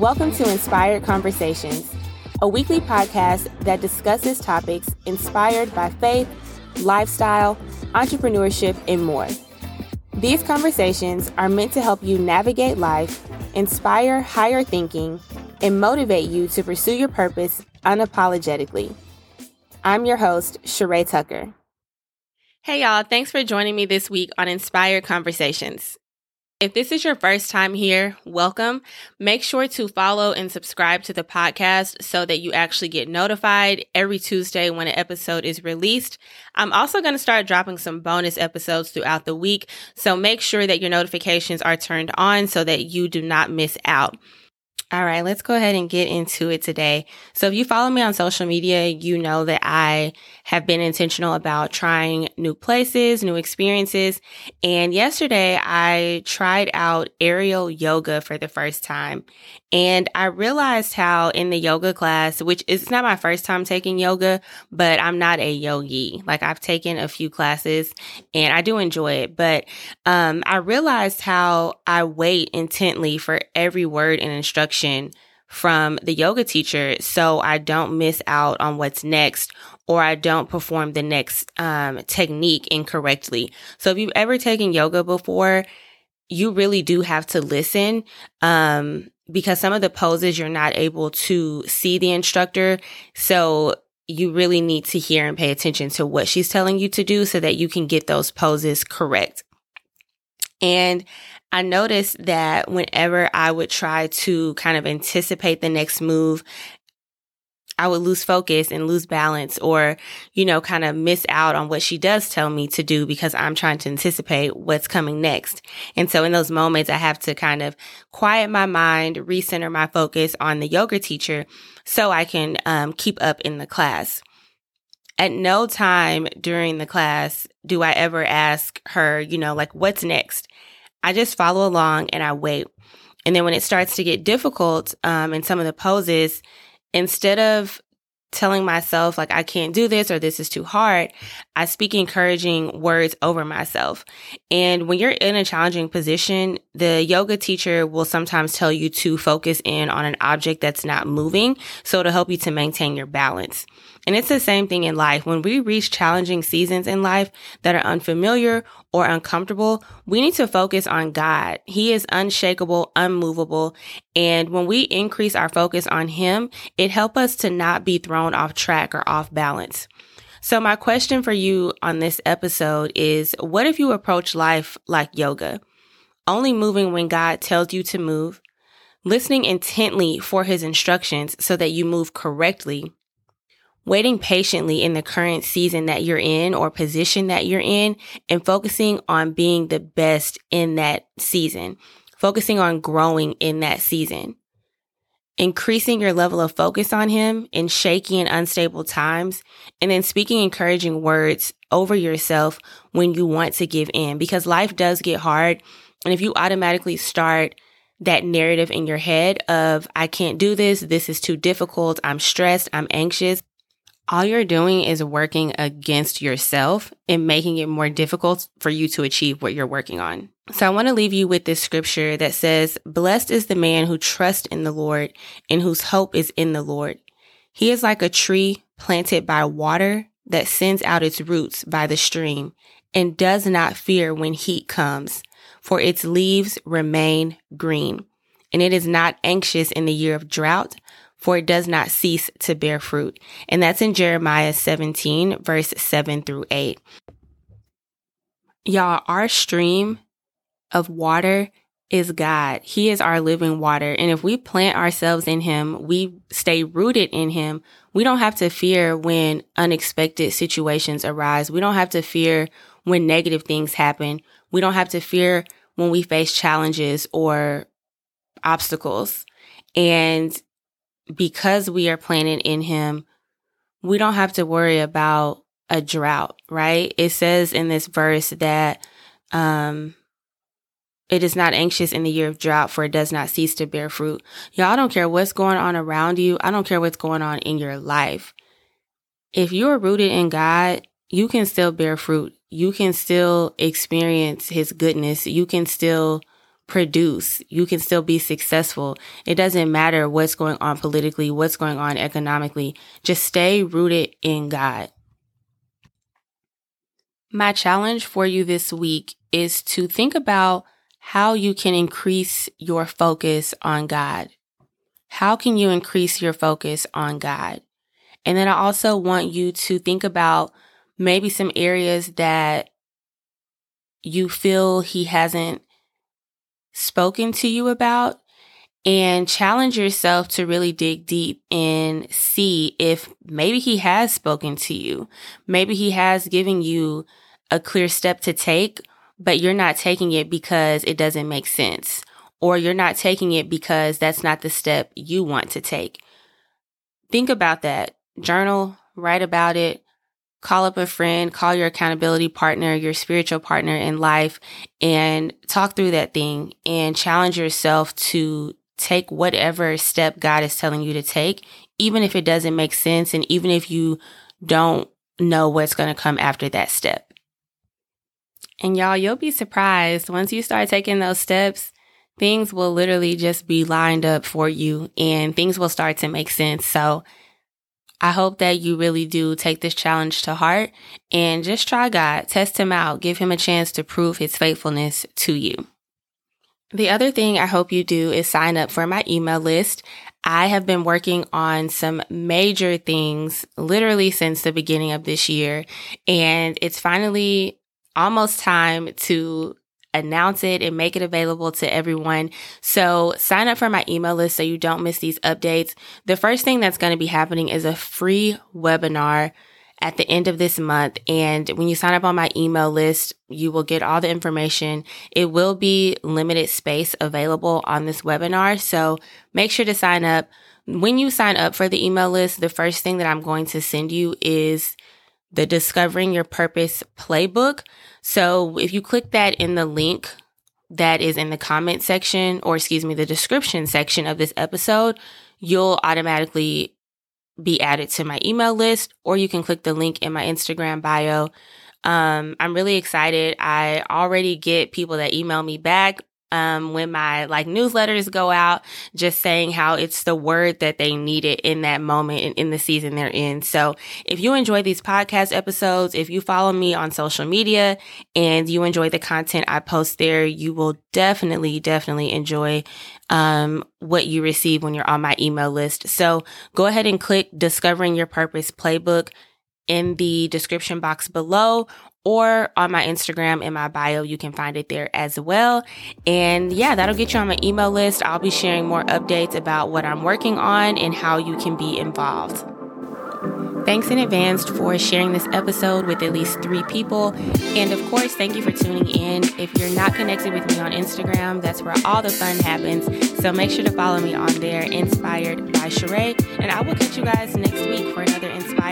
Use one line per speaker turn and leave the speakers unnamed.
Welcome to Inspired Conversations, a weekly podcast that discusses topics inspired by faith, lifestyle, entrepreneurship, and more. These conversations are meant to help you navigate life, inspire higher thinking, and motivate you to pursue your purpose unapologetically. I'm your host, Sheree Tucker. Hey, y'all. Thanks for joining me this week on Inspired Conversations. If this is your first time here, welcome. Make sure to follow and subscribe to the podcast so that you actually get notified every Tuesday when an episode is released. I'm also going to start dropping some bonus episodes throughout the week. So make sure that your notifications are turned on so that you do not miss out. All right, let's go ahead and get into it today. So if you follow me on social media, you know that I have been intentional about trying new places, new experiences. And yesterday I tried out aerial yoga for the first time. And I realized how in the yoga class, which is not my first time taking yoga, but I'm not a yogi. Like I've taken a few classes and I do enjoy it, but um, I realized how I wait intently for every word and instruction from the yoga teacher so I don't miss out on what's next or I don't perform the next um, technique incorrectly. So if you've ever taken yoga before, you really do have to listen um, because some of the poses you're not able to see the instructor. So you really need to hear and pay attention to what she's telling you to do so that you can get those poses correct. And I noticed that whenever I would try to kind of anticipate the next move, I would lose focus and lose balance or, you know, kind of miss out on what she does tell me to do because I'm trying to anticipate what's coming next. And so in those moments, I have to kind of quiet my mind, recenter my focus on the yoga teacher so I can um, keep up in the class. At no time during the class do I ever ask her, you know, like, what's next? I just follow along and I wait. And then when it starts to get difficult um, in some of the poses, instead of telling myself like I can't do this or this is too hard, I speak encouraging words over myself. And when you're in a challenging position, the yoga teacher will sometimes tell you to focus in on an object that's not moving. So to help you to maintain your balance. And it's the same thing in life. When we reach challenging seasons in life that are unfamiliar or uncomfortable, we need to focus on God. He is unshakable, unmovable. And when we increase our focus on Him, it helps us to not be thrown off track or off balance. So my question for you on this episode is, what if you approach life like yoga? Only moving when God tells you to move, listening intently for his instructions so that you move correctly, waiting patiently in the current season that you're in or position that you're in and focusing on being the best in that season, focusing on growing in that season, increasing your level of focus on him in shaky and unstable times, and then speaking encouraging words over yourself when you want to give in because life does get hard. And if you automatically start that narrative in your head of, I can't do this. This is too difficult. I'm stressed. I'm anxious all you're doing is working against yourself and making it more difficult for you to achieve what you're working on. So I want to leave you with this scripture that says, blessed is the man who trusts in the Lord and whose hope is in the Lord. He is like a tree planted by water that sends out its roots by the stream and does not fear when heat comes, for its leaves remain green. And it is not anxious in the year of drought, for it does not cease to bear fruit. And that's in Jeremiah 17, verse 7 through 8. Y'all, our stream of water is God. He is our living water. And if we plant ourselves in Him, we stay rooted in Him. We don't have to fear when unexpected situations arise. We don't have to fear when negative things happen. We don't have to fear when we face challenges or obstacles. And because we are planted in him, we don't have to worry about a drought, right? It says in this verse that um it is not anxious in the year of drought, for it does not cease to bear fruit. Y'all don't care what's going on around you. I don't care what's going on in your life. If you're rooted in God, you can still bear fruit. You can still experience his goodness. You can still produce. You can still be successful. It doesn't matter what's going on politically, what's going on economically. Just stay rooted in God. My challenge for you this week is to think about how you can increase your focus on God. How can you increase your focus on God? And then I also want you to think about maybe some areas that you feel He hasn't spoken to you about and challenge yourself to really dig deep and see if maybe he has spoken to you. Maybe he has given you a clear step to take, but you're not taking it because it doesn't make sense, or you're not taking it because that's not the step you want to take. Think about that. Journal, write about it, call up a friend, call your accountability partner, your spiritual partner in life, and talk through that thing and challenge yourself to take whatever step God is telling you to take, even if it doesn't make sense and even if you don't know what's going to come after that step. And y'all, you'll be surprised once you start taking those steps, things will literally just be lined up for you and things will start to make sense. So I hope that you really do take this challenge to heart and just try God, test him out, give him a chance to prove his faithfulness to you. The other thing I hope you do is sign up for my email list. I have been working on some major things literally since the beginning of this year, and it's finally almost time to announce it and make it available to everyone. So sign up for my email list so you don't miss these updates. The first thing that's going to be happening is a free webinar at the end of this month. And when you sign up on my email list, you will get all the information. It will be limited space available on this webinar. So make sure to sign up. When you sign up for the email list, the first thing that I'm going to send you is the Discovering Your Purpose playbook. So if you click that in the link that is in the comment section, or excuse me, the description section of this episode, you'll automatically be added to my email list, or you can click the link in my Instagram bio. Um, I'm really excited. I already get people that email me back um, when my like newsletters go out, just saying how it's the word that they needed in that moment and in the season they're in. So if you enjoy these podcast episodes, if you follow me on social media and you enjoy the content I post there, you will definitely, definitely enjoy um, what you receive when you're on my email list. So go ahead and click Discovering Your Purpose Playbook in the description box below or on my Instagram in my bio. You can find it there as well. And yeah, that'll get you on my email list. I'll be sharing more updates about what I'm working on and how you can be involved. Thanks in advance for sharing this episode with at least three people. And of course, thank you for tuning in. If you're not connected with me on Instagram, that's where all the fun happens. So make sure to follow me on there, Inspired by Sheree. And I will catch you guys next week for another Inspired